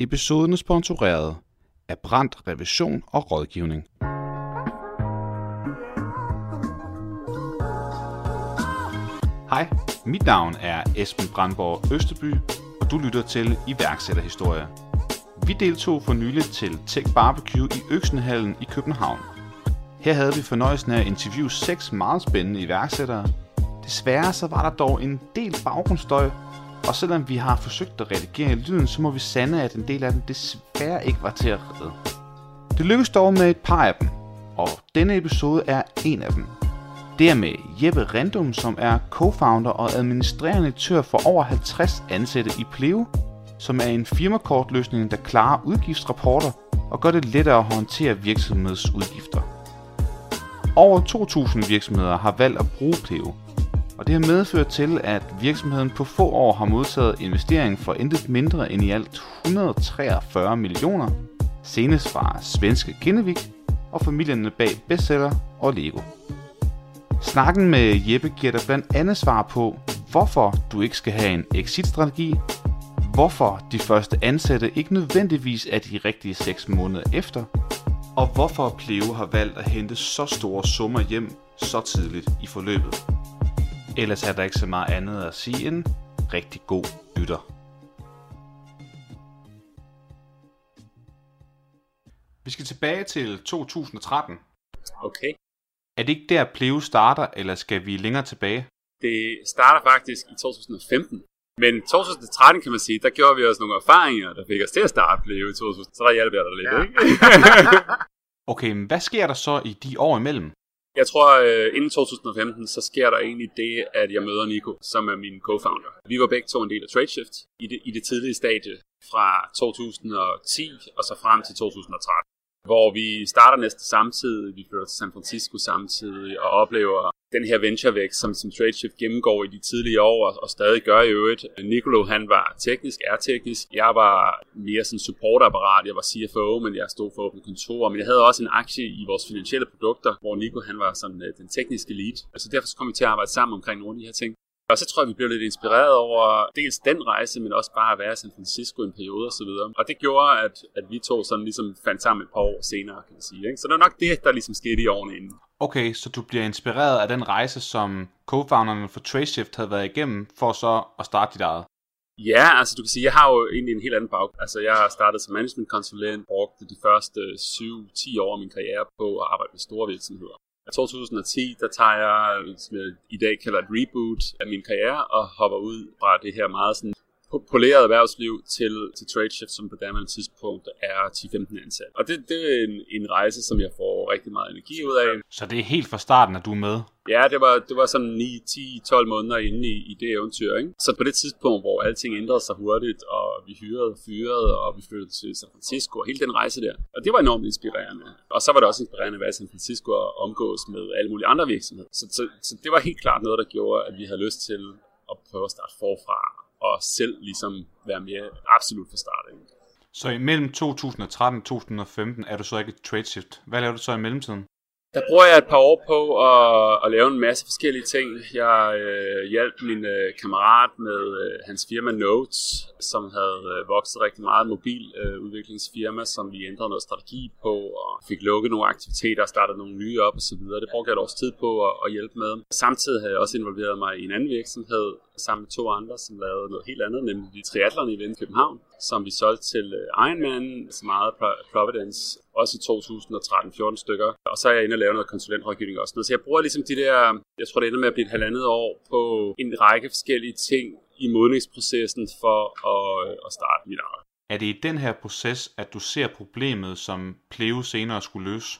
Episoden er sponsoreret af Brandt Revision og Rådgivning. Hej, mit navn er Esben Brandborg Østerby, og du lytter til iværksætterhistorie. Vi deltog for nylig til Tech Barbecue i Øksenhallen i København. Her havde vi fornøjelsen af at interviewe seks meget spændende iværksættere. Desværre så var der dog en del baggrundsstøj, og selvom vi har forsøgt at redigere lyden, så må vi sande, at en del af den desværre ikke var til at redde. Det lykkedes dog med et par af dem, og denne episode er en af dem. Det er med Jeppe Rendum, som er co-founder og administrerende direktør for over 50 ansatte i Pleo, som er en firmakortløsning, der klarer udgiftsrapporter og gør det lettere at håndtere virksomhedsudgifter. Over 2.000 virksomheder har valgt at bruge Pleo, og det har medført til, at virksomheden på få år har modtaget investering for intet mindre end i alt 143 millioner, senest fra svenske Kinnevik og familierne bag bestseller og Lego. Snakken med Jeppe giver dig blandt andet svar på, hvorfor du ikke skal have en exit-strategi, hvorfor de første ansatte ikke nødvendigvis er de rigtige 6 måneder efter, og hvorfor Pleo har valgt at hente så store summer hjem så tidligt i forløbet. Ellers er der ikke så meget andet at sige end rigtig god lytter. Vi skal tilbage til 2013. Okay. Er det ikke der Pleo starter, eller skal vi længere tilbage? Det starter faktisk i 2015. Men 2013 kan man sige, der gjorde vi også nogle erfaringer, der fik os til at starte Pleo i 2000. Så der hjalp jeg dig lidt, ja. ikke? Okay, men hvad sker der så i de år imellem? Jeg tror, uh, inden 2015, så sker der egentlig det, at jeg møder Nico, som er min co-founder. Vi var begge to en del af TradeShift i det, i det tidlige stadie fra 2010 og så frem til 2013 hvor vi starter næsten samtidig, vi flytter til San Francisco samtidig og oplever den her venturevækst, som, som TradeShift gennemgår i de tidlige år og, og stadig gør i øvrigt. Nicolo, han var teknisk, er teknisk. Jeg var mere sådan supportapparat, jeg var CFO, men jeg stod for åbent kontor. Men jeg havde også en aktie i vores finansielle produkter, hvor Nico han var sådan øh, den tekniske lead. Altså derfor så kom vi til at arbejde sammen omkring nogle af de her ting. Og så tror jeg, vi blev lidt inspireret over dels den rejse, men også bare at være i San Francisco en periode og så videre. Og det gjorde, at, at vi to sådan ligesom fandt sammen et par år senere, kan man sige. Ikke? Så det var nok det, der ligesom skete i årene inden. Okay, så du bliver inspireret af den rejse, som co-founderne for TradeShift havde været igennem, for så at starte dit eget? Ja, altså du kan sige, jeg har jo egentlig en helt anden bag. Altså jeg har startet som managementkonsulent, brugte de første 7-10 år af min karriere på at arbejde med store virksomheder. I 2010, der tager jeg, øh, som jeg i dag kalder et reboot af min karriere, og hopper ud fra det her meget sådan poleret erhvervsliv til, til TradeShift, som på daværende tidspunkt er 10-15 ansat. Og det, det er en, en rejse, som jeg får rigtig meget energi ud af. Så det er helt fra starten, at du er med? Ja, det var, det var sådan 9, 10, 12 måneder inde i, i det eventyr. Ikke? Så på det tidspunkt, hvor alting ændrede sig hurtigt, og vi hyrede, fyrede, og vi flyttede til San Francisco, og hele den rejse der. Og det var enormt inspirerende. Og så var det også inspirerende at være i San Francisco og omgås med alle mulige andre virksomheder. Så, så, så det var helt klart noget, der gjorde, at vi havde lyst til at prøve at starte forfra og selv ligesom være mere absolut fra start. Ikke? Så imellem 2013 og 2015 er du så ikke et trade shift. Hvad laver du så i mellemtiden? Der bruger jeg et par år på at, at lave en masse forskellige ting. Jeg øh, hjalp min øh, kammerat med øh, hans firma Notes, som havde øh, vokset rigtig meget mobiludviklingsfirma, øh, som vi ændrede noget strategi på, og fik lukket nogle aktiviteter og startet nogle nye op osv. Det brugte jeg et års tid på at, at hjælpe med. Samtidig havde jeg også involveret mig i en anden virksomhed, sammen med to andre, som lavede noget helt andet, nemlig de triathlon i København, som vi solgte til øh, Ironman, så meget Providence, også i 2013-14 stykker. Og så er jeg inde og lave noget konsulentrådgivning også. Så jeg bruger ligesom de der, jeg tror det ender med at blive et halvandet år på en række forskellige ting i modningsprocessen for at, øh, at starte mit arbejde. Er det i den her proces, at du ser problemet, som Pleo senere skulle løse?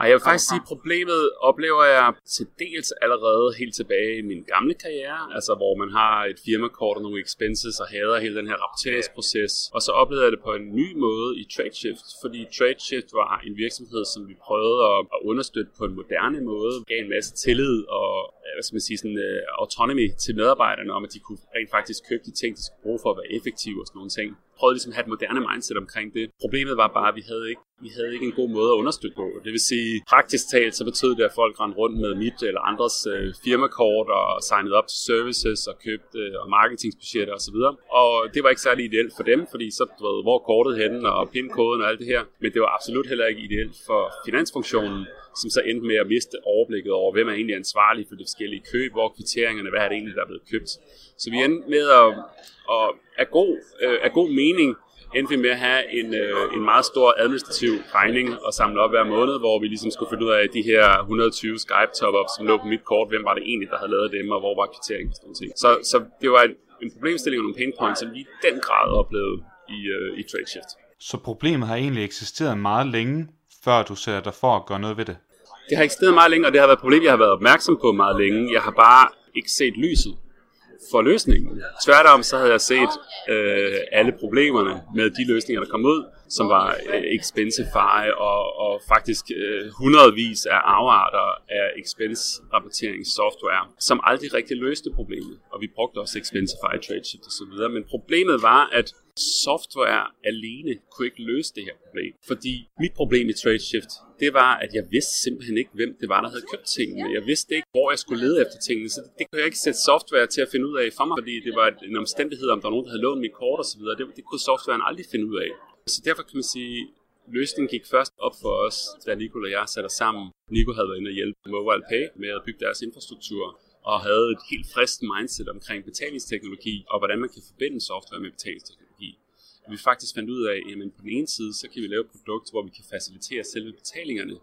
Ej, jeg vil faktisk sige, at problemet oplever jeg til dels allerede helt tilbage i min gamle karriere, altså hvor man har et firmakort og nogle expenses og hader hele den her rapporteringsproces. Og så oplevede jeg det på en ny måde i TradeShift, fordi TradeShift var en virksomhed, som vi prøvede at, understøtte på en moderne måde, gav en masse tillid og Øh, hvad skal man sige, sådan, uh, autonomy til medarbejderne om, at de kunne rent faktisk købe de ting, de skulle bruge for at være effektive og sådan nogle ting prøvede ligesom at have et moderne mindset omkring det. Problemet var bare, at vi havde ikke, vi havde ikke en god måde at understøtte på. Det vil sige, praktisk talt, så betød det, at folk rendte rundt med mit eller andres øh, firmakort og signede op til services og købte øh, og marketingsbudgetter osv. Og, og det var ikke særlig ideelt for dem, fordi så, du ved, hvor kortet henne og pin-koden og alt det her. Men det var absolut heller ikke ideelt for finansfunktionen, som så endte med at miste overblikket over, hvem er egentlig ansvarlig for de forskellige køb, hvor kvitteringerne, hvad er det egentlig, der er blevet købt. Så vi endte med at, at af god, øh, af god mening endte vi med at have en, øh, en meget stor administrativ regning og samle op hver måned, hvor vi ligesom skulle finde ud af de her 120 Skype top-ups, som lå på mit kort, hvem var det egentlig, der havde lavet dem, og hvor var kvitteringen og sådan Så, så det var en, en problemstilling og nogle pain points, som vi i den grad oplevede i, øh, i TradeShift. Så problemet har egentlig eksisteret meget længe, før du sætter dig for at gøre noget ved det? Det har eksisteret meget længe, og det har været et problem, jeg har været opmærksom på meget længe. Jeg har bare ikke set lyset for løsningen. Tværtom så havde jeg set øh, alle problemerne med de løsninger, der kom ud, som var øh, Expensify og, og faktisk øh, hundredvis af afarter af expense-rapporteringssoftware, som aldrig rigtig løste problemet. Og vi brugte også Expensify, Tradeshift osv. Men problemet var, at software alene kunne ikke løse det her problem. Fordi mit problem i Tradeshift, det var, at jeg vidste simpelthen ikke, hvem det var, der havde købt tingene. Jeg vidste ikke, hvor jeg skulle lede efter tingene, så det kunne jeg ikke sætte software til at finde ud af for mig, fordi det var en omstændighed, om der var nogen, der havde lånt mit kort osv. Det, det kunne softwaren aldrig finde ud af. Så derfor kan man sige, løsningen gik først op for os, da Nico og jeg satte os sammen. Nico havde været inde og hjælpe Mobile Pay med at bygge deres infrastruktur, og havde et helt frisk mindset omkring betalingsteknologi, og hvordan man kan forbinde software med betalingsteknologi. Og vi faktisk fandt ud af, at på den ene side, så kan vi lave et produkt, hvor vi kan facilitere selve betalingerne.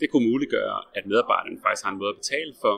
Det kunne muliggøre, at medarbejderne faktisk har en måde at betale for,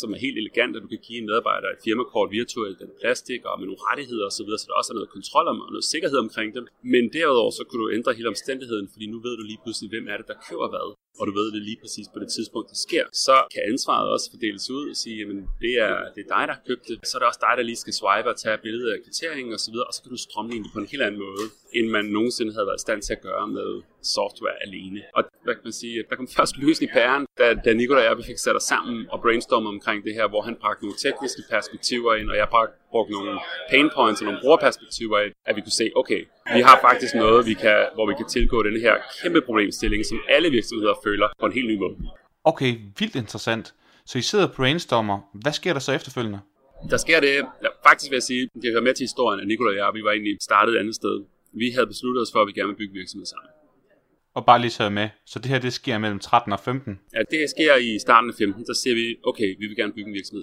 som er helt elegant, at du kan give en medarbejder et firmakort virtuelt, den plastik og med nogle rettigheder osv., så, videre, så der også er noget kontrol om og noget sikkerhed omkring dem. Men derudover så kunne du ændre hele omstændigheden, fordi nu ved du lige pludselig, hvem er det, der køber hvad og du ved det lige præcis på det tidspunkt, det sker, så kan ansvaret også fordeles ud og sige, jamen det er, det er dig, der har købt det. Så er det også dig, der lige skal swipe og tage billeder af kvitteringen osv., og så kan du strømligne det på en helt anden måde, end man nogensinde havde været i stand til at gøre med software alene. Og hvad kan man sige, der kom først løs i pæren, da, da Nicolai og jeg fik sat os sammen og brainstorme omkring det her, hvor han bragte nogle tekniske perspektiver ind, og jeg brugte nogle pain points og nogle brugerperspektiver at vi kunne se, okay, vi har faktisk noget, vi kan, hvor vi kan tilgå den her kæmpe problemstilling, som alle virksomheder føler på en helt ny måde. Okay, vildt interessant. Så I sidder og brainstormer. Hvad sker der så efterfølgende? Der sker det, ja, faktisk vil jeg sige, det hører med til historien, at Nikolaj og jeg, vi var egentlig startet et andet sted. Vi havde besluttet os for, at vi gerne vil bygge virksomhed sammen. Og bare lige tage med, så det her det sker mellem 13 og 15? Ja, det sker i starten af 15, der siger vi, okay, vi vil gerne bygge en virksomhed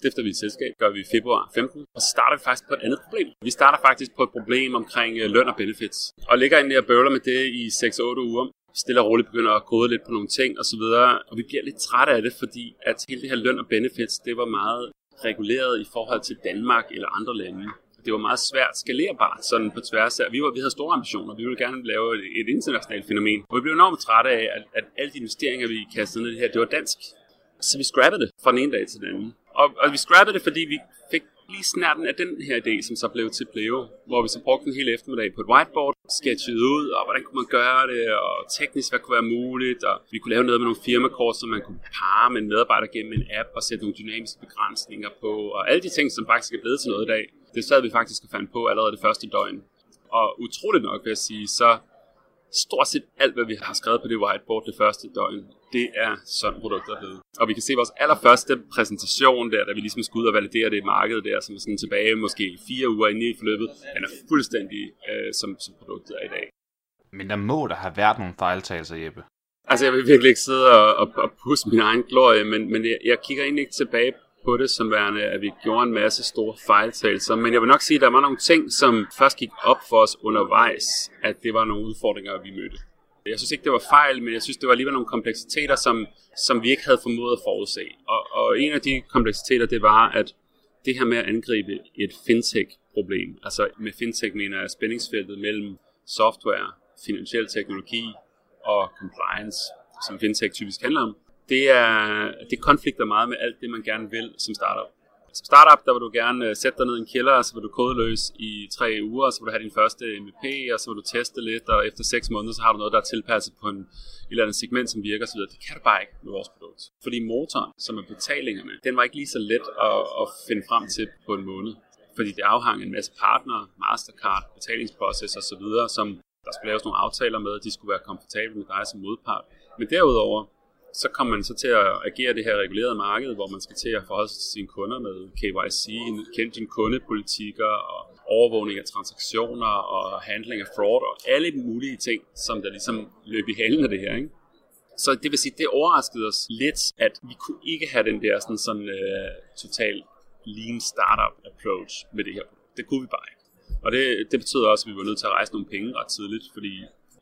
stifter vi et selskab, gør vi i februar 15, og så starter vi faktisk på et andet problem. Vi starter faktisk på et problem omkring øh, løn og benefits, og ligger ind og bøvler med det i 6-8 uger stille og roligt begynder at kode lidt på nogle ting og så videre, og vi bliver lidt trætte af det, fordi at hele det her løn og benefits, det var meget reguleret i forhold til Danmark eller andre lande. Det var meget svært skalerbart sådan på tværs af. Vi, var, vi havde store ambitioner, vi ville gerne lave et, et internationalt fænomen. Og vi blev enormt trætte af, at, at alle de investeringer, vi kastede ned i det her, det var dansk. Så vi scrappede det fra den ene dag til den anden. Og, og vi scrappede det, fordi vi fik lige snærten af den her idé, som så blev til Pleo, hvor vi så brugte en hel eftermiddag på et whiteboard, sketchede ud, og hvordan kunne man gøre det, og teknisk, hvad kunne være muligt, og vi kunne lave noget med nogle firmakort, som man kunne parre med en medarbejder gennem en app, og sætte nogle dynamiske begrænsninger på, og alle de ting, som faktisk er blevet til noget i dag, det sad vi faktisk og fandt på allerede det første døgn. Og utroligt nok, vil jeg sige, så stort set alt, hvad vi har skrevet på det whiteboard det første døgn, det er sådan produkter er blevet. Og vi kan se vores allerførste præsentation der, da vi ligesom skulle ud og validere det i markedet der, som er sådan tilbage måske fire uger inde i forløbet, den er fuldstændig øh, som, som produktet er i dag. Men der må der have været nogle fejltagelser, Jeppe. Altså, jeg vil virkelig ikke sidde og, og, og pusse min egen glorie, men, men jeg, jeg kigger egentlig ikke tilbage på det som værende, at vi gjorde en masse store fejltagelser, men jeg vil nok sige, at der var nogle ting, som først gik op for os undervejs, at det var nogle udfordringer, vi mødte. Jeg synes ikke, det var fejl, men jeg synes, det var alligevel nogle kompleksiteter, som, som vi ikke havde formået at forudse. Og, og en af de kompleksiteter, det var, at det her med at angribe et fintech-problem, altså med fintech mener jeg spændingsfeltet mellem software, finansiel teknologi og compliance, som fintech typisk handler om, det, er, det konflikter meget med alt det, man gerne vil som startup. Som startup, der vil du gerne øh, sætte dig ned i en kælder, og så vil du kodeløs i tre uger, og så vil du have din første MVP, og så vil du teste lidt, og efter seks måneder, så har du noget, der er tilpasset på en, et eller andet segment, som virker osv. Det kan du bare ikke med vores produkt. Fordi motoren, som er betalingerne, den var ikke lige så let at, at finde frem til på en måned. Fordi det afhang en masse partnere, Mastercard, betalingsproces osv., som der skulle laves nogle aftaler med, de skulle være komfortable med dig som modpart. Men derudover, så kommer man så til at agere det her regulerede marked, hvor man skal til at forholde sig til sine kunder med KYC, kende dine kundepolitikker og overvågning af transaktioner og handling af fraud og alle de mulige ting, som der ligesom løb i halen af det her. Ikke? Så det vil sige, det overraskede os lidt, at vi kunne ikke have den der sådan, sådan uh, total lean startup approach med det her Det kunne vi bare ikke. Og det, det betyder også, at vi var nødt til at rejse nogle penge ret tidligt, fordi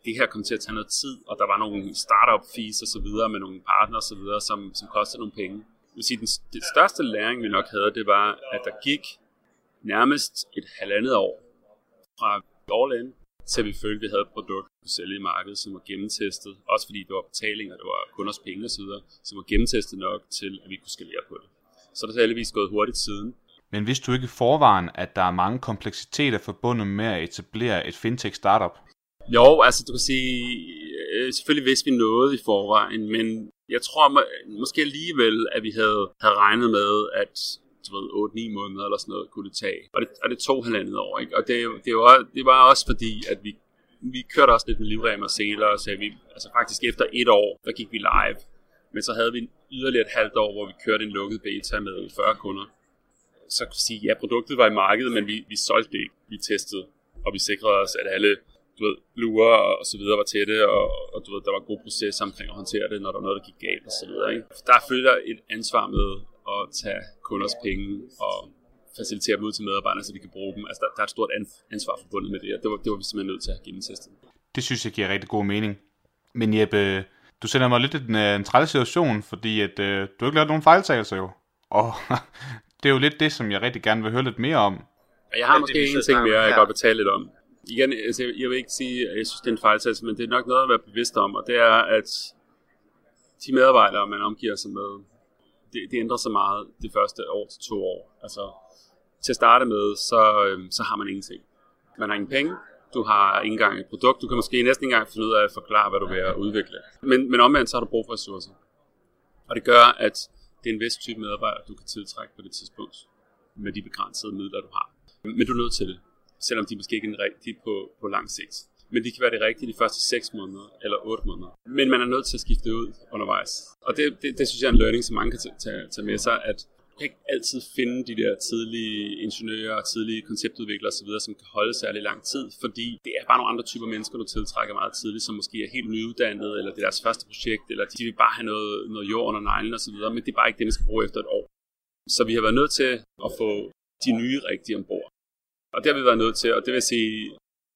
det her kom til at tage noget tid, og der var nogle startup fees og så videre med nogle partnere og så videre, som, som kostede nogle penge. Jeg vil sige, den, den største læring, vi nok havde, det var, at der gik nærmest et halvandet år fra all in, til vi følte, at vi havde et produkt, vi sælge i markedet, som var gennemtestet, også fordi det var betaling, og det var kunders penge osv., som var gennemtestet nok til, at vi kunne skalere på det. Så er heldigvis gået hurtigt siden. Men vidste du ikke i forvejen, at der er mange kompleksiteter forbundet med at etablere et fintech startup? Jo, altså du kan sige, øh, selvfølgelig vidste vi noget i forvejen, men jeg tror må, måske alligevel, at vi havde, havde regnet med, at du ved, 8-9 måneder eller sådan noget kunne det tage. Og det, og det tog halvandet år, ikke? Og det, det, var, det var også fordi, at vi, vi kørte også lidt med livrem og seler, og sagde vi, altså faktisk efter et år, der gik vi live. Men så havde vi yderligere et halvt år, hvor vi kørte en lukket beta med 40 kunder. Så kan sige, ja, produktet var i markedet, men vi, vi solgte det ikke. Vi testede, og vi sikrede os, at alle du ved, lurer og så videre var tætte, og, og du ved, der var god proces omkring at håndtere det, når der var noget, der gik galt og så videre. Ikke? Der følger et ansvar med at tage kunders penge og facilitere dem ud til medarbejderne, så de kan bruge dem. Altså, der, der er et stort ansvar forbundet med det, og det var, det var vi simpelthen nødt til at gennemteste. Det synes jeg giver rigtig god mening. Men Jeppe, du sender mig lidt en, en træls situation, fordi at, øh, du har ikke lavet nogen fejltagelser jo. Og det er jo lidt det, som jeg rigtig gerne vil høre lidt mere om. Jeg har måske en ting mere, jeg godt vil tale lidt om igen, altså, jeg vil ikke sige, at jeg synes, det er en fejltagelse, men det er nok noget at være bevidst om, og det er, at de medarbejdere, man omgiver sig med, det, det ændrer sig meget de første år til to år. Altså, til at starte med, så, øhm, så har man ingenting. Man har ingen penge, du har ikke engang et produkt, du kan måske næsten ikke engang finde ud af at forklare, hvad du vil udvikle. Men, men omvendt, så har du brug for ressourcer. Og det gør, at det er en vis type medarbejder, du kan tiltrække på det tidspunkt, med de begrænsede midler, du har. Men du er nødt til det selvom de måske ikke er rigtige på, på lang sigt. Men de kan være det rigtige de første 6 måneder eller 8 måneder. Men man er nødt til at skifte ud undervejs. Og det, det, det synes jeg er en learning, som mange kan tage, tage med sig, at du kan ikke altid finde de der tidlige ingeniører og tidlige konceptudviklere osv., som kan holde særlig lang tid, fordi det er bare nogle andre typer mennesker, du tiltrækker meget tidligt, som måske er helt nyuddannede, eller det er deres første projekt, eller de vil bare have noget, noget jord under neglen osv., men det er bare ikke det, man skal bruge efter et år. Så vi har været nødt til at få de nye rigtige ombord. Og det har vi været nødt til, og det vil sige,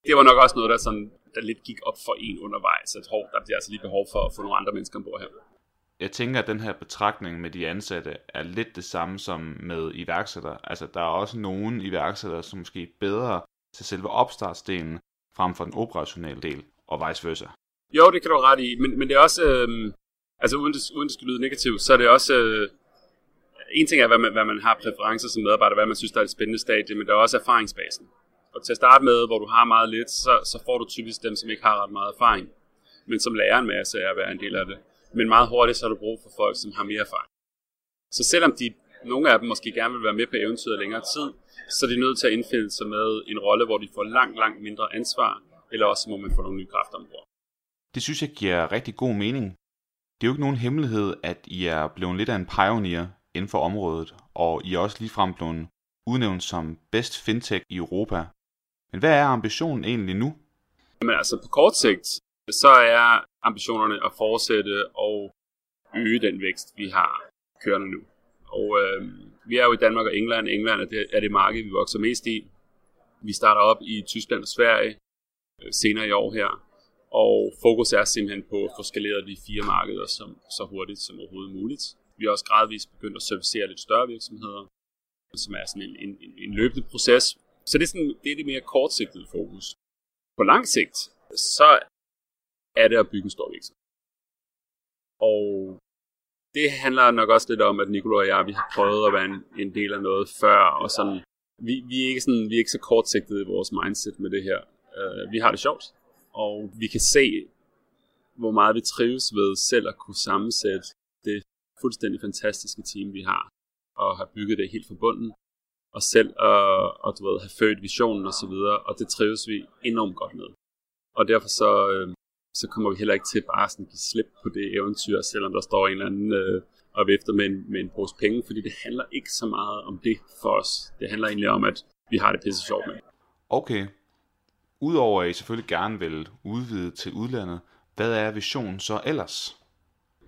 det var nok også noget, der, sådan, der lidt gik op for en undervejs, at hov, der bliver altså lige behov for at få nogle andre mennesker ombord her. Jeg tænker, at den her betragtning med de ansatte er lidt det samme som med iværksættere. Altså, der er også nogle iværksættere, som måske er bedre til selve opstartsdelen, frem for den operationelle del, og vice versa. Jo, det kan du ret i, men, men det er også, øh, altså uden det, uden det skal lyde negativt, så er det også, øh, en ting er, hvad man, hvad man har præferencer som medarbejder, hvad man synes, der er et spændende stadie, men der er også erfaringsbasen. Og til at starte med, hvor du har meget lidt, så, så får du typisk dem, som ikke har ret meget erfaring, men som lærer en masse af at være en del af det. Men meget hurtigt, så har du brug for folk, som har mere erfaring. Så selvom de, nogle af dem måske gerne vil være med på eventyret længere tid, så er de nødt til at indfinde sig med en rolle, hvor de får langt, langt mindre ansvar, eller også må man få nogle nye kræfter ombord. Det synes jeg giver rigtig god mening. Det er jo ikke nogen hemmelighed, at I er blevet lidt af en pioneer inden for området, og I er også ligefrem blevet udnævnt som Best Fintech i Europa. Men hvad er ambitionen egentlig nu? Men altså på kort sigt, så er ambitionerne at fortsætte og øge den vækst, vi har kørende nu. Og øh, vi er jo i Danmark og England. England er det, er det marked, vi vokser mest i. Vi starter op i Tyskland og Sverige øh, senere i år her. Og fokus er simpelthen på at få skaleret de fire markeder som, så hurtigt som overhovedet muligt. Vi har også gradvist begyndt at servicere lidt større virksomheder, som er sådan en, en, en løbende proces. Så det er, sådan, det er det mere kortsigtede fokus. På lang sigt, så er det at bygge en stor virksomhed. Og det handler nok også lidt om, at Nicolai og jeg, vi har prøvet at være en, en del af noget før, og sådan, vi, vi, er ikke sådan, vi er ikke så kortsigtede i vores mindset med det her. Uh, vi har det sjovt, og vi kan se, hvor meget vi trives ved selv at kunne sammensætte fuldstændig fantastiske team, vi har, og har bygget det helt fra bunden, og selv at, og, du ved, have født visionen og så videre, og det trives vi enormt godt med. Og derfor så, øh, så kommer vi heller ikke til bare sådan at give slip på det eventyr, selvom der står en eller anden øh, og vifter med en, med en pose penge, fordi det handler ikke så meget om det for os. Det handler egentlig om, at vi har det pisse sjovt med. Okay. Udover at I selvfølgelig gerne vil udvide til udlandet, hvad er visionen så ellers?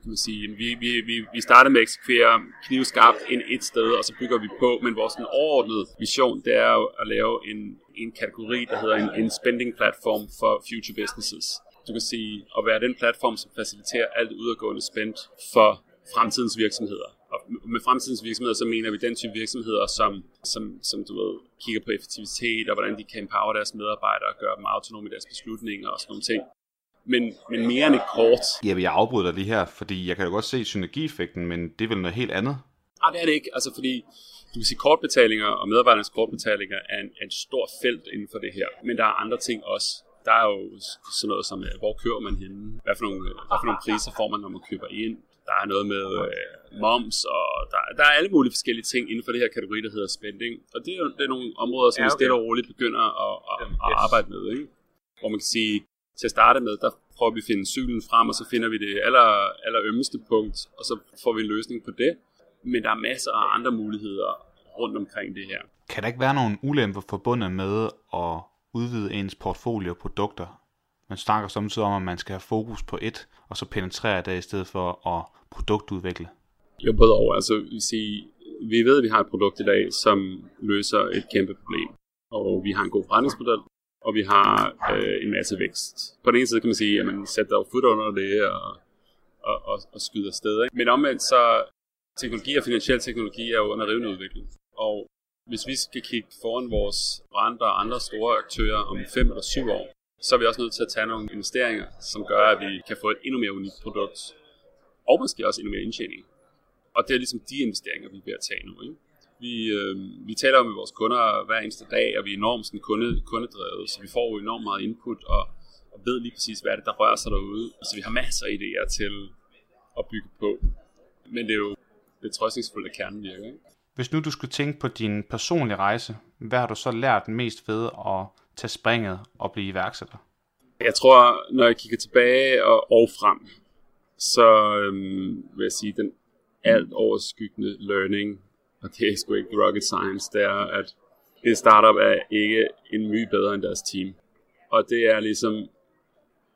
Kan man sige, vi, vi, vi, vi starter med at eksekvere knivskarpt ind et sted, og så bygger vi på, men vores overordnede vision, det er jo at lave en, en kategori, der hedder en, en spending platform for future businesses du kan sige, at være den platform, som faciliterer alt udadgående spend for fremtidens virksomheder. Og med fremtidens virksomheder, så mener vi den type virksomheder, som, som, som du ved, kigger på effektivitet, og hvordan de kan empower deres medarbejdere og gøre dem autonome i deres beslutninger og sådan nogle ting. Men, men mere end et kort. Ja, jeg afbryder dig lige her, fordi jeg kan jo godt se synergieffekten, men det er vel noget helt andet? Nej, det er det ikke. Altså fordi, du kan sige, kortbetalinger og medarbejdernes kortbetalinger er en, er en stor felt inden for det her. Men der er andre ting også der er jo sådan noget som, øh, hvor kører man henne? Hvad for nogle, hvad for nogle priser får man, når man køber ind? Der er noget med øh, moms, og der, der er alle mulige forskellige ting inden for det her kategori, der hedder spending. Og det er jo det er nogle områder, som ja, okay. vi stille og roligt begynder at, at, at arbejde med. Ikke? Hvor man kan sige, til at starte med, der prøver vi at finde cyklen frem, og så finder vi det aller, aller ømmeste punkt, og så får vi en løsning på det. Men der er masser af andre muligheder rundt omkring det her. Kan der ikke være nogle ulemper forbundet med at udvide ens portfolio af produkter. Man snakker samtidig om, at man skal have fokus på et, og så penetrere det i stedet for at produktudvikle. Jo, både over. Altså, vi, sige, vi ved, at vi har et produkt i dag, som løser et kæmpe problem. Og vi har en god forretningsmodel, og vi har øh, en masse vækst. På den ene side kan man sige, at man sætter jo fod under det og, og, og, og skyder afsted. Ikke? Men omvendt så teknologi og finansiel teknologi er jo under rivende udvikling. Og hvis vi skal kigge foran vores renter og andre store aktører om 5 eller 7 år, så er vi også nødt til at tage nogle investeringer, som gør, at vi kan få et endnu mere unikt produkt, og måske også endnu mere indtjening. Og det er ligesom de investeringer, vi er ved at tage nu. Ikke? Vi, øh, vi taler med vores kunder hver eneste dag, og vi er enormt sådan kunde, kundedrevet, så vi får jo enormt meget input, og, og ved lige præcis, hvad er det, der rører sig derude. Så vi har masser af idéer til at bygge på. Men det er jo det trøstningsfuldt, at kernen virker. Ikke? Hvis nu du skulle tænke på din personlige rejse, hvad har du så lært mest ved at tage springet og blive iværksætter? Jeg tror, når jeg kigger tilbage og, og frem, så øhm, vil jeg sige, den alt overskyggende learning, og det er sgu ikke rocket science, det er, at en startup er ikke en my bedre end deres team. Og det er ligesom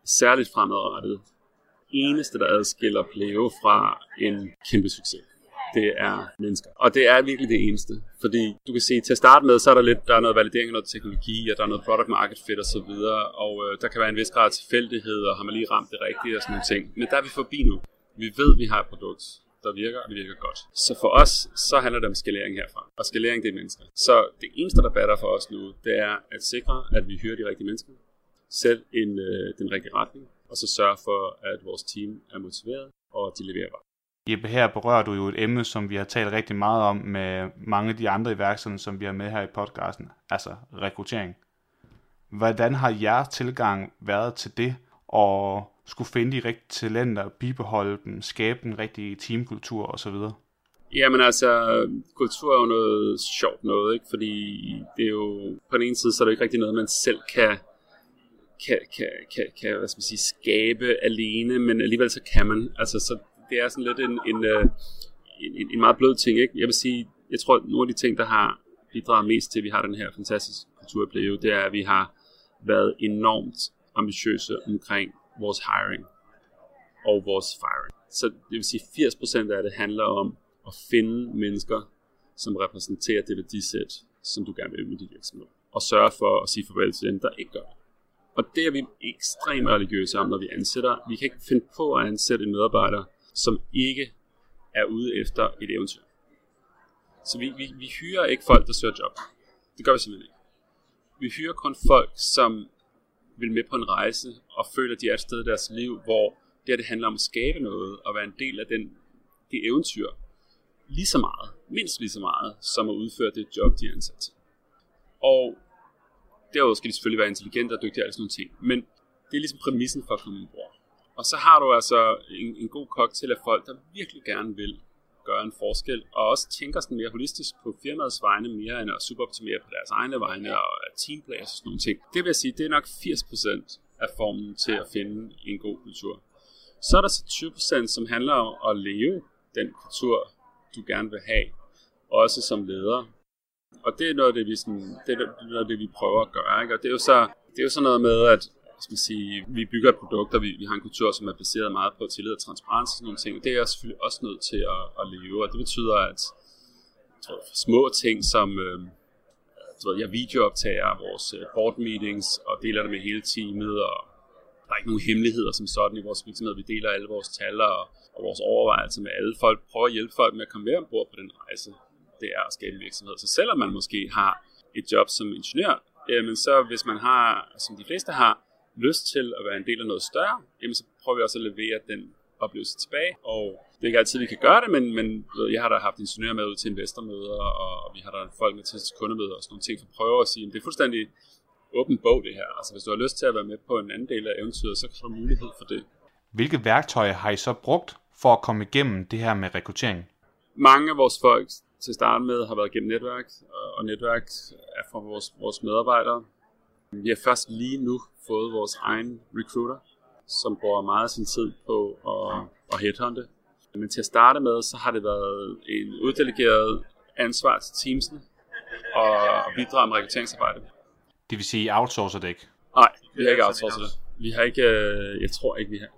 særligt fremadrettet eneste, der adskiller Pleo fra en kæmpe succes det er mennesker. Og det er virkelig det eneste. Fordi du kan se, til at starte med, så er der lidt, der er noget validering af noget teknologi, og der er noget product market fit og så videre, og øh, der kan være en vis grad af tilfældighed, og har man lige ramt det rigtige og sådan nogle ting. Men der er vi forbi nu. Vi ved, vi har et produkt, der virker, og det virker godt. Så for os, så handler det om skalering herfra. Og skalering, det er mennesker. Så det eneste, der batter for os nu, det er at sikre, at vi hører de rigtige mennesker, selv en, øh, den rigtige retning, og så sørge for, at vores team er motiveret, og de leverer bare. Jeppe, her berører du jo et emne, som vi har talt rigtig meget om med mange af de andre iværksættere, som vi har med her i podcasten, altså rekruttering. Hvordan har jeres tilgang været til det, og skulle finde de rigtige talenter, bibeholde dem, skabe den rigtige teamkultur osv.? Jamen altså, kultur er jo noget sjovt noget, ikke? fordi det er jo, på den ene side, så er det ikke rigtig noget, man selv kan, kan, kan, kan, kan hvad skal man sige, skabe alene, men alligevel så kan man. Altså, så det er sådan lidt en, en, øh, en, en meget blød ting. Ikke? Jeg vil sige, jeg tror, at nogle af de ting, der har bidraget mest til, at vi har den her fantastiske kultur det er, at vi har været enormt ambitiøse omkring vores hiring og vores firing. Så det vil sige, 80% af det handler om at finde mennesker, som repræsenterer det værdisæt, som du gerne vil med din virksomhed. Og sørge for at sige farvel til dem, der ikke gør det. Og det er vi ekstremt religiøse om, når vi ansætter. Vi kan ikke finde på at ansætte en medarbejder, som ikke er ude efter et eventyr. Så vi, vi, vi hyrer ikke folk, der søger job. Det gør vi simpelthen ikke. Vi hyrer kun folk, som vil med på en rejse og føler, at de er et sted i deres liv, hvor det her det handler om at skabe noget og være en del af den, det eventyr lige så meget, mindst lige så meget, som at udføre det job, de er ansat til. Og derudover skal de selvfølgelig være intelligente og dygtige og alle sådan nogle ting. Men det er ligesom præmissen for at komme ombord. Og så har du altså en, en god cocktail af folk, der virkelig gerne vil gøre en forskel, og også tænker sådan mere holistisk på firmaets vegne, mere end at superoptimere på deres egne vegne og teamplays og sådan nogle ting. Det vil jeg sige, det er nok 80% af formen til at finde en god kultur. Så er der så 20%, som handler om at leve den kultur, du gerne vil have, også som leder. Og det er noget af det, vi, sådan, det er noget det, vi prøver at gøre. Ikke? Og det er jo så, det er jo sådan noget med, at skal sige, vi bygger et produkt, og vi, vi har en kultur, som er baseret meget på tillid og transparens og sådan nogle ting. Det er jeg selvfølgelig også nødt til at, at leve, og det betyder, at tror, små ting som, øh, tror, jeg videooptager vores øh, board meetings og deler det med hele teamet, og der er ikke nogen hemmeligheder som sådan i vores virksomhed. Vi deler alle vores tal og, og vores overvejelser med alle folk. Prøver at hjælpe folk med at komme med ombord på den rejse, det er at skabe en virksomhed. Så selvom man måske har et job som ingeniør, jamen så hvis man har, som de fleste har, lyst til at være en del af noget større, jamen så prøver vi også at levere den oplevelse tilbage. Og det er ikke altid, vi kan gøre det, men, men jeg har da haft ingeniører med ud til investormøder, og vi har der folk med til kundemøder og sådan nogle ting, for at prøve at sige, at det er fuldstændig åben bog det her. Altså hvis du har lyst til at være med på en anden del af eventyret, så kan du mulighed for det. Hvilke værktøjer har I så brugt for at komme igennem det her med rekruttering? Mange af vores folk til at starte med har været gennem netværk, og netværk er fra vores, vores medarbejdere. Vi har først lige nu fået vores egen recruiter, som bruger meget af sin tid på at, at headhunte. Men til at starte med, så har det været en uddelegeret ansvar til teamsene og bidrage med rekrutteringsarbejde. Det vil sige, outsourcer det ikke? Nej, vi har ikke outsourcet det. Vi har ikke, øh, jeg tror ikke, vi har.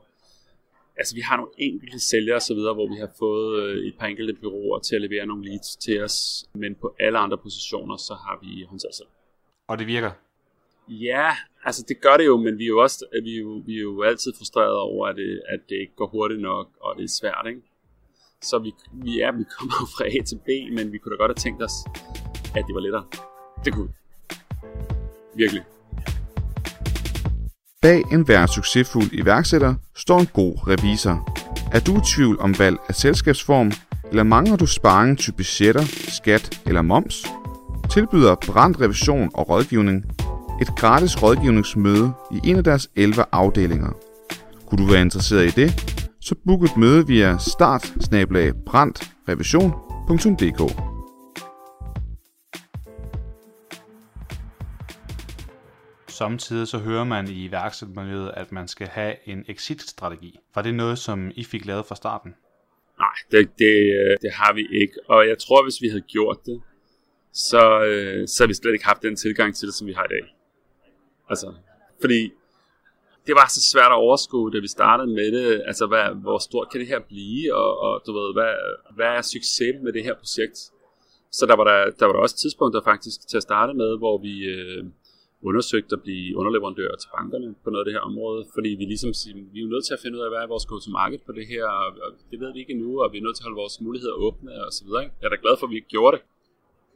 Altså, vi har nogle enkelte sælgere og så videre, hvor vi har fået øh, et par enkelte byråer til at levere nogle leads til os, men på alle andre positioner, så har vi håndteret selv. Og det virker? Ja, altså det gør det jo, men vi er jo også øh, vi er jo, vi er jo altid frustreret over, at det, at det ikke går hurtigt nok, og det er svært, ikke? Så vi, vi, er, vi kommer jo fra A til B, men vi kunne da godt have tænkt os, at det var lettere. Det kunne Virkelig. Bag enhver succesfuld iværksætter står en god revisor. Er du i tvivl om valg af selskabsform, eller mangler du sparring til budgetter, skat eller moms? Tilbyder Brand Revision og Rådgivning et gratis rådgivningsmøde i en af deres 11 afdelinger. Kunne du være interesseret i det, så book et møde via start Samtidig så hører man i iværksættermiljøet, at man skal have en exit-strategi. Var det noget, som I fik lavet fra starten? Nej, det, det, det har vi ikke. Og jeg tror, hvis vi havde gjort det, så, øh, så havde vi slet ikke haft den tilgang til det, som vi har i dag. Altså, fordi det var så svært at overskue, da vi startede med det. Altså, hvad, hvor stort kan det her blive? Og, og du ved, hvad, hvad er succes med det her projekt? Så der var der, der var der også tidspunkter faktisk til at starte med, hvor vi øh, undersøgte at blive underleverandør til bankerne på noget af det her område, fordi vi ligesom vi er nødt til at finde ud af, hvad er vores go-to-market på det her, og, og det ved vi ikke endnu, og vi er nødt til at holde vores muligheder åbne og så videre. Jeg er da glad for, at vi ikke gjorde det.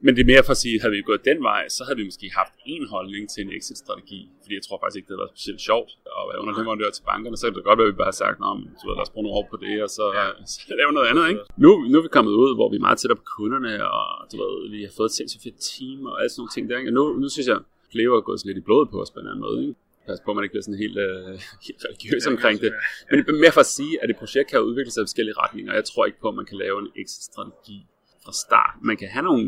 Men det er mere for at sige, at havde vi gået den vej, så havde vi måske haft en holdning til en exit-strategi. Fordi jeg tror faktisk ikke, det havde været specielt sjovt at være underleverandør til bankerne. Så kan det godt være, at vi bare har sagt, at lad os bruge nogle år på det, og så, ja. så lave noget andet. Ikke? Nu, nu er vi kommet ud, hvor vi er meget tættere på kunderne, og du ved, vi har fået et sindssygt fedt team og alle sådan nogle ting der. Ikke? Og nu, nu synes jeg, Cleo er gået lidt i blodet på os på en anden måde. Ikke? Pas på, at man ikke bliver sådan helt, uh, helt religiøs omkring det. Men det er mere for at sige, at et projekt kan udvikle sig i forskellige retninger. Jeg tror ikke på, at man kan lave en exit-strategi fra start. Man kan have nogle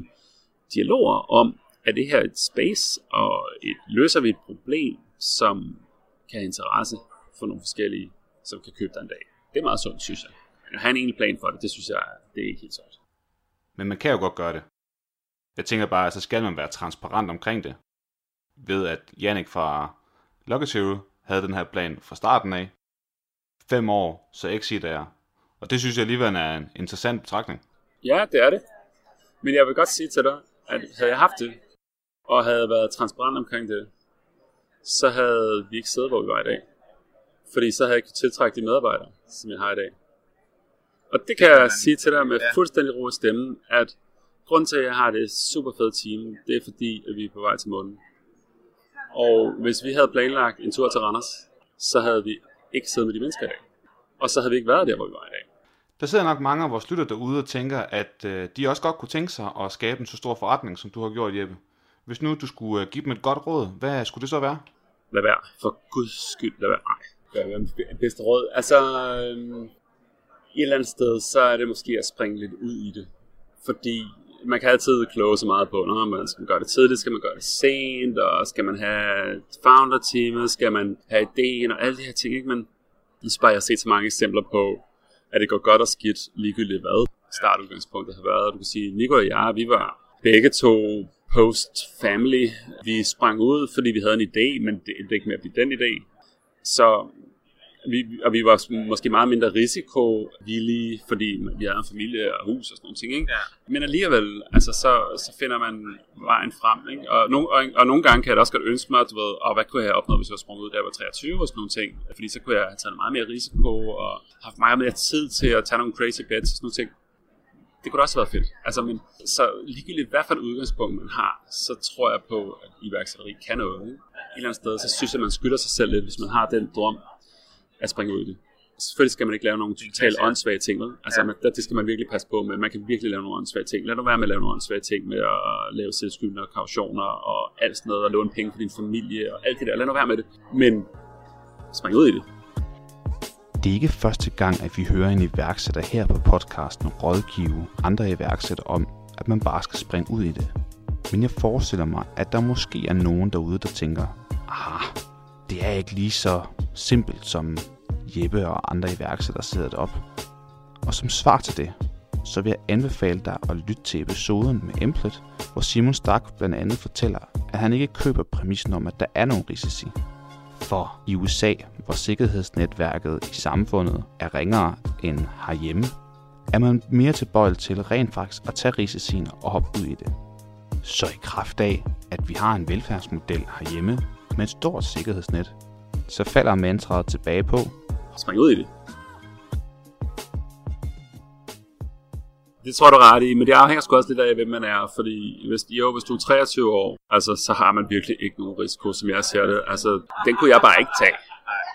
dialoger om, er det her et space, og et, løser vi et problem, som kan have interesse for nogle forskellige, som kan købe dig en dag. Det er meget sundt, synes jeg. At have en egentlig plan for det, det synes jeg, det er ikke helt sundt. Men man kan jo godt gøre det. Jeg tænker bare, at så skal man være transparent omkring det. Ved at Jannik fra Locket Zero havde den her plan fra starten af. Fem år, så exit er Og det synes jeg alligevel er en interessant betragtning. Ja, det er det. Men jeg vil godt sige til dig, at havde jeg haft det, og havde været transparent omkring det, så havde vi ikke siddet, hvor vi var i dag. Fordi så havde jeg ikke tiltrække de medarbejdere, som jeg har i dag. Og det kan jeg sige til dig med fuldstændig ro i stemmen, at grunden til, at jeg har det super fedt team, det er fordi, at vi er på vej til månen. Og hvis vi havde planlagt en tur til Randers, så havde vi ikke siddet med de mennesker i dag. Og så havde vi ikke været der, hvor vi var i dag. Der sidder nok mange af vores lytter derude og tænker, at øh, de også godt kunne tænke sig at skabe en så stor forretning, som du har gjort, Jeppe. Hvis nu du skulle øh, give dem et godt råd, hvad skulle det så være? Lad være. For guds skyld, lad være. Nej, hvad er bedste råd? Altså, øhm, i et eller andet sted, så er det måske at springe lidt ud i det. Fordi man kan altid kloge så meget på, når man skal gøre det tidligt, skal man gøre det sent, og skal man have founder teamet, skal man have ideen og alle de her ting, ikke? Men jeg synes bare, jeg har set så mange eksempler på, at det går godt og skidt ligegyldigt hvad startudgangspunktet har været. Du kan sige, Nico og jeg, vi var begge to post-family. Vi sprang ud, fordi vi havde en idé, men det endte ikke med at blive den idé. Så vi, og vi var måske meget mindre risikovillige, fordi vi havde en familie og hus og sådan nogle ting. Ikke? Ja. Men alligevel, altså, så, så finder man vejen frem. Ikke? Og, no, og, og, nogle gange kan jeg også godt ønske mig, du ved, og hvad kunne jeg have opnået, hvis jeg var sprunget ud, da jeg var 23 og sådan nogle ting. Fordi så kunne jeg have taget meget mere risiko og haft meget mere tid til at tage nogle crazy bets og sådan nogle ting. Det kunne også have været fedt. Altså, men, så ligegyldigt hvad for et udgangspunkt man har, så tror jeg på, at iværksætteri kan noget. Ikke? Et eller andet sted, så synes jeg, at man skylder sig selv lidt, hvis man har den drøm at springe ud i det. Selvfølgelig skal man ikke lave nogle totalt åndssvage ting, vel? Altså, ja. man, det skal man virkelig passe på med. Man kan virkelig lave nogle åndssvage ting. Lad nu være med at lave nogle åndssvage ting med at lave selvskyldende og kautioner og alt sådan noget, og låne penge for din familie og alt det der. Lad nu være med det. Men spring ud i det. Det er ikke første gang, at vi hører en iværksætter her på podcasten rådgive andre iværksætter om, at man bare skal springe ud i det. Men jeg forestiller mig, at der måske er nogen derude, der tænker, ah, det er ikke lige så simpelt, som Jeppe og andre iværksættere sidder det op. Og som svar til det, så vil jeg anbefale dig at lytte til episoden med Emplet, hvor Simon Stark blandt andet fortæller, at han ikke køber præmissen om, at der er nogle risici. For i USA, hvor sikkerhedsnetværket i samfundet er ringere end herhjemme, er man mere tilbøjelig til rent faktisk at tage risiciene og hoppe ud i det. Så i kraft af, at vi har en velfærdsmodel herhjemme med et stort sikkerhedsnet, så falder mantraet tilbage på. Spring ud i det. Det tror jeg, du er ret i, men det afhænger sgu også lidt af, hvem man er, fordi hvis, jo, hvis du er 23 år, altså, så har man virkelig ikke nogen risiko, som jeg ser det. Altså, den kunne jeg bare ikke tage.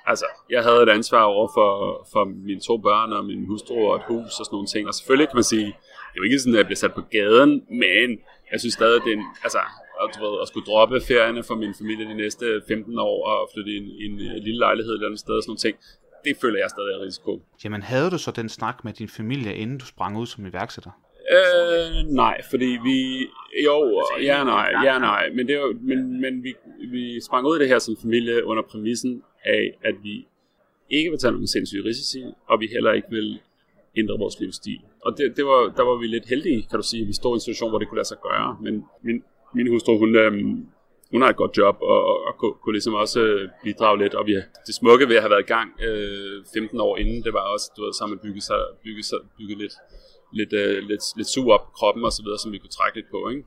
Altså, jeg havde et ansvar over for, for mine to børn og min hustru og et hus og sådan nogle ting, og selvfølgelig kan man sige, det er jo ikke sådan, at jeg bliver sat på gaden, men jeg synes stadig, det er en, altså, at, du ved, at skulle droppe ferierne for min familie de næste 15 år og flytte i en, i en lille lejlighed et eller andet sted og sådan nogle ting, det føler jeg stadig er risiko. Jamen havde du så den snak med din familie, inden du sprang ud som iværksætter? Øh, nej, fordi vi... Jo, ja nej, ja nej. Men, det var, men, men vi, vi sprang ud af det her som familie under præmissen af, at vi ikke vil tage nogle sindssyge risici, og vi heller ikke vil ændre vores livsstil. Og det, det var, der var vi lidt heldige, kan du sige. Vi stod i en situation, hvor det kunne lade sig gøre. Men min, min hustru, hun, øh, hun har et godt job, og, og, og kunne, kunne ligesom også øh, bidrage lidt. Og vi, det smukke ved at have været i gang øh, 15 år inden, det var også, du ved, sammen bygge, sig, bygge, sig, bygge lidt, lidt, øh, lidt, lidt sug op på kroppen og så videre, som vi kunne trække lidt på, ikke?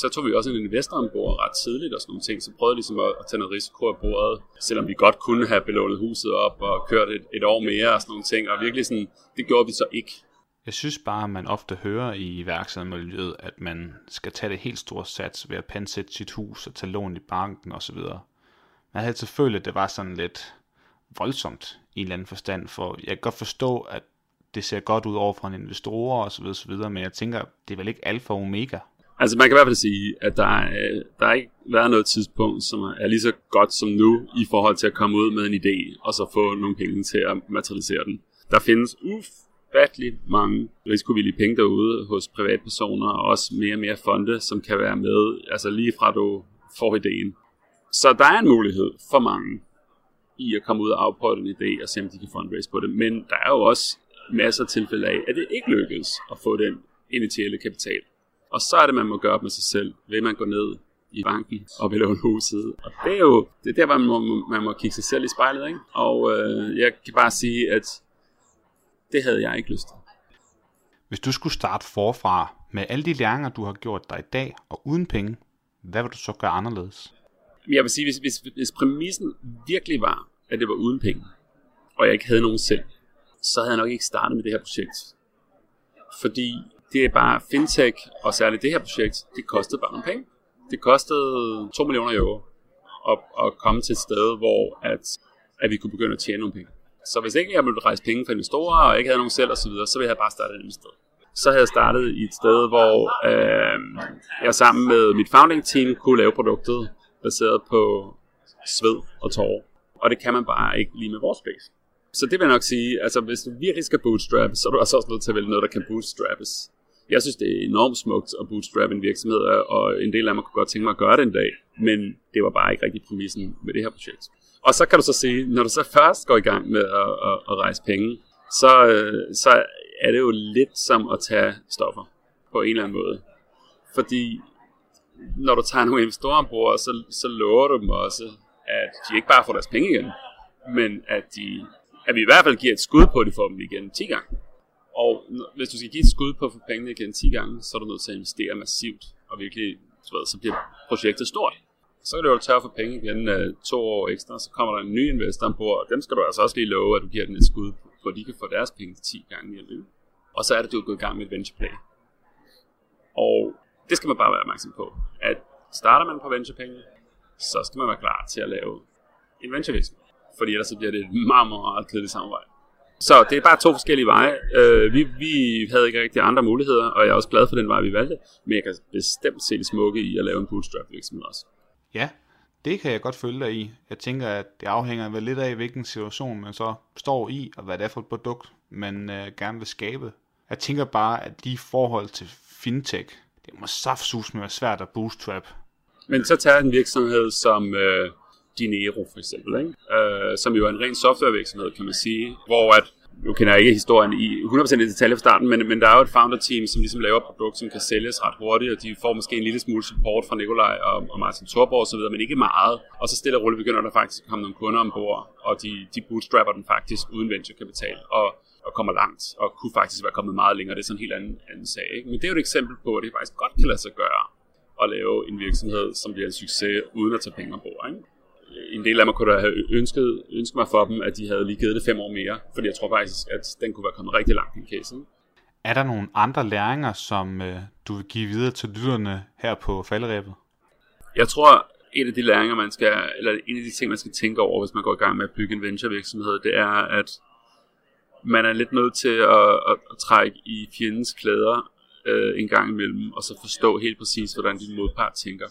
Så tog vi også en investor ombord ret tidligt og sådan nogle ting, så prøvede ligesom at, at tage noget risiko af bordet, selvom vi godt kunne have belånet huset op og kørt et, et år mere og sådan nogle ting, og virkelig sådan, det gjorde vi så ikke. Jeg synes bare, at man ofte hører i iværksættermiljøet, at man skal tage det helt store sats ved at pansætte sit hus og tage lån i banken osv. Man havde altid følt, at det var sådan lidt voldsomt i en eller anden forstand, for jeg kan godt forstå, at det ser godt ud over for en investor og så videre, så videre, men jeg tænker, det er vel ikke alfa og omega. Altså man kan i hvert fald sige, at der er, der er ikke været noget tidspunkt, som er lige så godt som nu, i forhold til at komme ud med en idé, og så få nogle penge til at materialisere den. Der findes uff, ufattelig mange risikovillige penge derude hos privatpersoner, og også mere og mere fonde, som kan være med, altså lige fra du får ideen. Så der er en mulighed for mange i at komme ud og afprøve en idé og se, om de kan fundraise på det. Men der er jo også masser af tilfælde af, at det ikke lykkes at få den initiale kapital. Og så er det, man må gøre op med sig selv. Vil man gå ned i banken og vil låne huset. Og det er jo det er der, hvor man må, man må kigge sig selv i spejlet. Ikke? Og øh, jeg kan bare sige, at det havde jeg ikke lyst til. Hvis du skulle starte forfra med alle de læringer, du har gjort dig i dag, og uden penge, hvad vil du så gøre anderledes? Jeg vil sige, hvis, hvis, hvis præmissen virkelig var, at det var uden penge, og jeg ikke havde nogen selv, så havde jeg nok ikke startet med det her projekt. Fordi det er bare fintech, og særligt det her projekt, det kostede bare nogle penge. Det kostede 2 millioner euro at, at komme til et sted, hvor at, at vi kunne begynde at tjene nogle penge. Så hvis ikke jeg ville rejse penge fra investorer, og ikke havde nogen selv osv., så, så ville jeg bare starte et andet sted. Så havde jeg startet i et sted, hvor øh, jeg sammen med mit founding team kunne lave produktet baseret på sved og tårer. Og det kan man bare ikke lige med vores space. Så det vil jeg nok sige, altså hvis du virkelig skal bootstrap, så er du altså også nødt til at vælge noget, der kan bootstrappes. Jeg synes, det er enormt smukt at bootstrap en virksomhed, og en del af mig kunne godt tænke mig at gøre det en dag, men det var bare ikke rigtig præmissen med det her projekt. Og så kan du så sige, når du så først går i gang med at, at, at rejse penge, så, øh, så er det jo lidt som at tage stoffer på en eller anden måde. Fordi når du tager nogle investorer ombord, så, så lover du dem også, at de ikke bare får deres penge igen, men at, de, at vi i hvert fald giver et skud på, at de får dem igen 10 gange. Og hvis du skal give et skud på at få pengene igen 10 gange, så er du nødt til at investere massivt, og virkelig, så, ved, så bliver projektet stort. Så kan du jo tør for penge igen uh, to år ekstra, så kommer der en ny investor ombord, og dem skal du altså også lige love, at du giver den et skud, for de kan få deres penge 10 gange i løbet. Og så er det, du er gået i gang med et venture play. Og det skal man bare være opmærksom på, at starter man på venturepenge, så skal man være klar til at lave en venturevirksomhed. Fordi ellers så bliver det et meget, meget kedeligt samarbejde. Så det er bare to forskellige veje. Uh, vi, vi havde ikke rigtig andre muligheder, og jeg er også glad for den vej, vi valgte. Men jeg kan bestemt se det smukke i at lave en bootstrap virksomhed også. Ja, det kan jeg godt følge dig i. Jeg tænker, at det afhænger vel lidt af, hvilken situation man så står i, og hvad det er for et produkt, man øh, gerne vil skabe. Jeg tænker bare, at de forhold til fintech, det må saftsus med være svært at bootstrap. Men så tager en virksomhed som øh, Dinero for eksempel, ikke? Øh, som jo er en ren softwarevirksomhed, kan man sige, hvor at nu kender jeg ikke historien i 100% i detalje fra starten, men, men der er jo et founder-team, som ligesom laver et produkt, som kan sælges ret hurtigt, og de får måske en lille smule support fra Nikolaj og, og Martin Thorborg osv., men ikke meget. Og så stille og roligt begynder der faktisk at komme nogle kunder ombord, og de, de bootstrapper den faktisk uden venture-kapital, og, og kommer langt, og kunne faktisk være kommet meget længere. Det er sådan en helt anden, anden sag. Ikke? Men det er jo et eksempel på, at det faktisk godt kan lade sig gøre at lave en virksomhed, som bliver en succes, uden at tage penge ombord. Ikke? En del af mig kunne da have ønsket, ønsket mig for dem, at de havde lige givet det fem år mere, fordi jeg tror faktisk, at den kunne være kommet rigtig langt i casen. Er der nogle andre læringer, som øh, du vil give videre til lytterne her på falderæbet? Jeg tror, en af de læringer, man skal, eller en af de ting, man skal tænke over, hvis man går i gang med at bygge en venture-virksomhed, det er, at man er lidt nødt til at, at, at trække i fjendens klæder øh, en gang imellem, og så forstå helt præcis, hvordan din modpart tænker.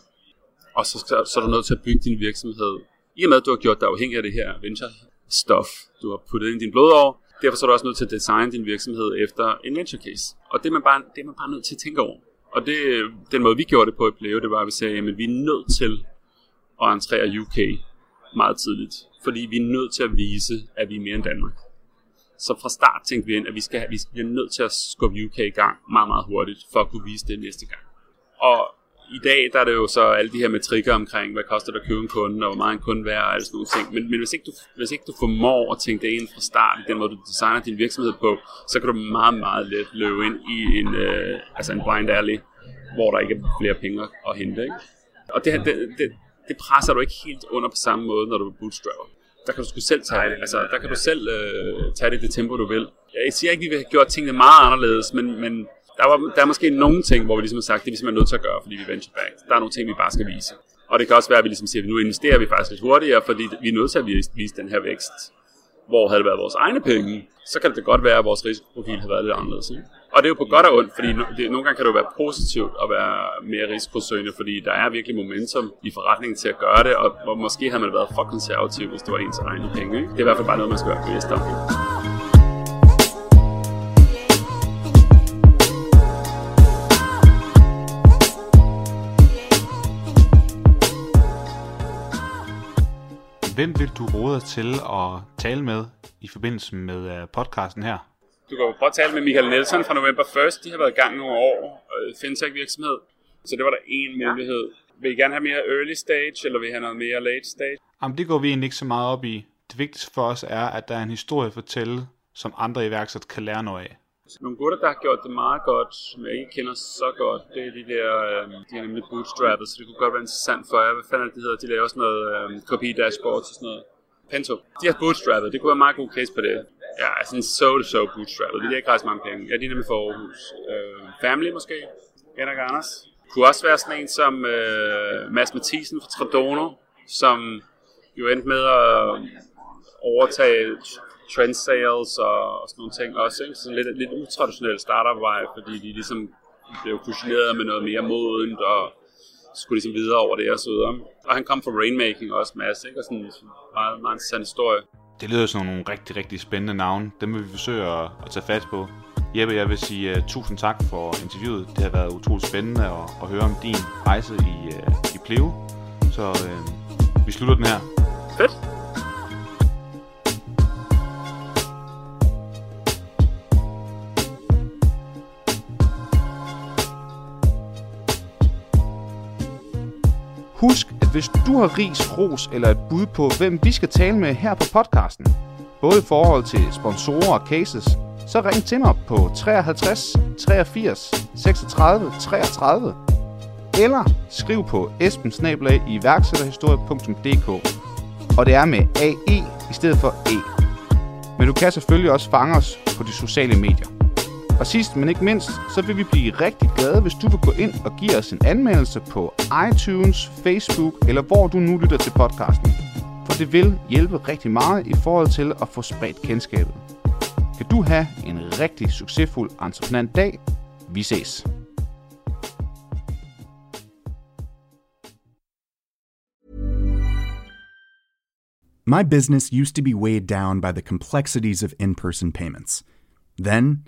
Og så, så, så er du nødt til at bygge din virksomhed i og med, at du har gjort dig afhængig af det her venture-stof, du har puttet ind i din blodår, derfor så er du også nødt til at designe din virksomhed efter en venture case. Og det er man bare, det er man bare nødt til at tænke over. Og det, øh, den måde, vi gjorde det på i Pleo, det var, at vi sagde, at vi er nødt til at entrere UK meget tidligt. Fordi vi er nødt til at vise, at vi er mere end Danmark. Så fra start tænkte vi ind, at vi, skal, vi bliver nødt til at skubbe UK i gang meget, meget hurtigt, for at kunne vise det næste gang. Og i dag der er det jo så alle de her metrikker omkring, hvad koster det at købe en kunde, og hvor meget en kunde værd, og alle sådan nogle ting. Men, men hvis, ikke du, hvis ikke du formår at tænke det ind fra starten, den måde du designer din virksomhed på, så kan du meget, meget let løbe ind i en, øh, altså en blind alley, hvor der ikke er flere penge at hente. Ikke? Og det, det, det, det presser du ikke helt under på samme måde, når du er bootstrapper. Der kan du sgu selv tage det. Altså, der kan du selv øh, tage det i det tempo, du vil. Jeg siger ikke, at vi vil have gjort tingene meget anderledes, men, men der, var, der er måske nogle ting, hvor vi ligesom har sagt, det er vi simpelthen nødt til at gøre, fordi vi er venture back. Der er nogle ting, vi bare skal vise. Og det kan også være, at vi ligesom siger, at nu investerer vi faktisk lidt hurtigere, fordi vi er nødt til at vise den her vækst. Hvor havde det været vores egne penge, så kan det godt være, at vores risikoprofil har været lidt anderledes. Ikke? Og det er jo på godt og ondt, fordi det, nogle gange kan det jo være positivt at være mere risikosøgende, fordi der er virkelig momentum i forretningen til at gøre det, og, og måske har man været for konservativ, hvis det var ens egne penge. Ikke? Det er i hvert fald bare noget, man skal være bevidst om. Hvem vil du råde til at tale med i forbindelse med uh, podcasten her? Du kan jo prøve at tale med Michael Nielsen fra November 1. De har været i gang nogle år, uh, fintech-virksomhed. Så det var der en mulighed. Vil I gerne have mere early stage, eller vil I have noget mere late stage? Jamen, det går vi egentlig ikke så meget op i. Det vigtigste for os er, at der er en historie at fortælle, som andre iværksættere kan lære noget af. Nogle gutter, der har gjort det meget godt, som jeg ikke kender så godt, det er de der, øh, de er nemlig bootstrappet, så det kunne godt være interessant for jer. Hvad fanden er det, de hedder? De laver også noget øh, copy dashboards og sådan noget. Pento. De har bootstrappet, det kunne være en meget god case på det. Ja, altså en so-to-so bootstrappet, det er ikke ret mange penge. Ja, de er nemlig for Aarhus. Øh, family måske, Henrik Anders. Kunne også være sådan en som øh, Mads Mathisen fra Tradono, som jo endte med at overtage trend sales og, og sådan nogle ting også. Ikke? Sådan lidt, lidt utraditionel startup-vej, fordi de ligesom blev fusioneret med noget mere modent og skulle ligesom videre over det og så videre. Og han kom fra Rainmaking også, Mads, ikke? og sådan en meget, meget interessant historie. Det lyder som nogle rigtig, rigtig spændende navne. Dem vil vi forsøge at, at tage fat på. Jeppe, jeg vil sige uh, tusind tak for interviewet. Det har været utroligt spændende at, at høre om din rejse i, uh, i Pleo. Så uh, vi slutter den her. Fedt. Husk, at hvis du har ris, ros eller et bud på, hvem vi skal tale med her på podcasten, både i forhold til sponsorer og cases, så ring til mig på 53 83 36 33 eller skriv på espensnabelag og det er med AE i stedet for E. Men du kan selvfølgelig også fange os på de sociale medier. Og sidst men ikke mindst, så vil vi blive rigtig glade, hvis du vil gå ind og give os en anmeldelse på iTunes, Facebook eller hvor du nu lytter til podcasten. For det vil hjælpe rigtig meget i forhold til at få spredt kendskabet. Kan du have en rigtig succesfuld entreprenant dag. Vi ses. My business used to be weighed down by the complexities of in person payments. Then,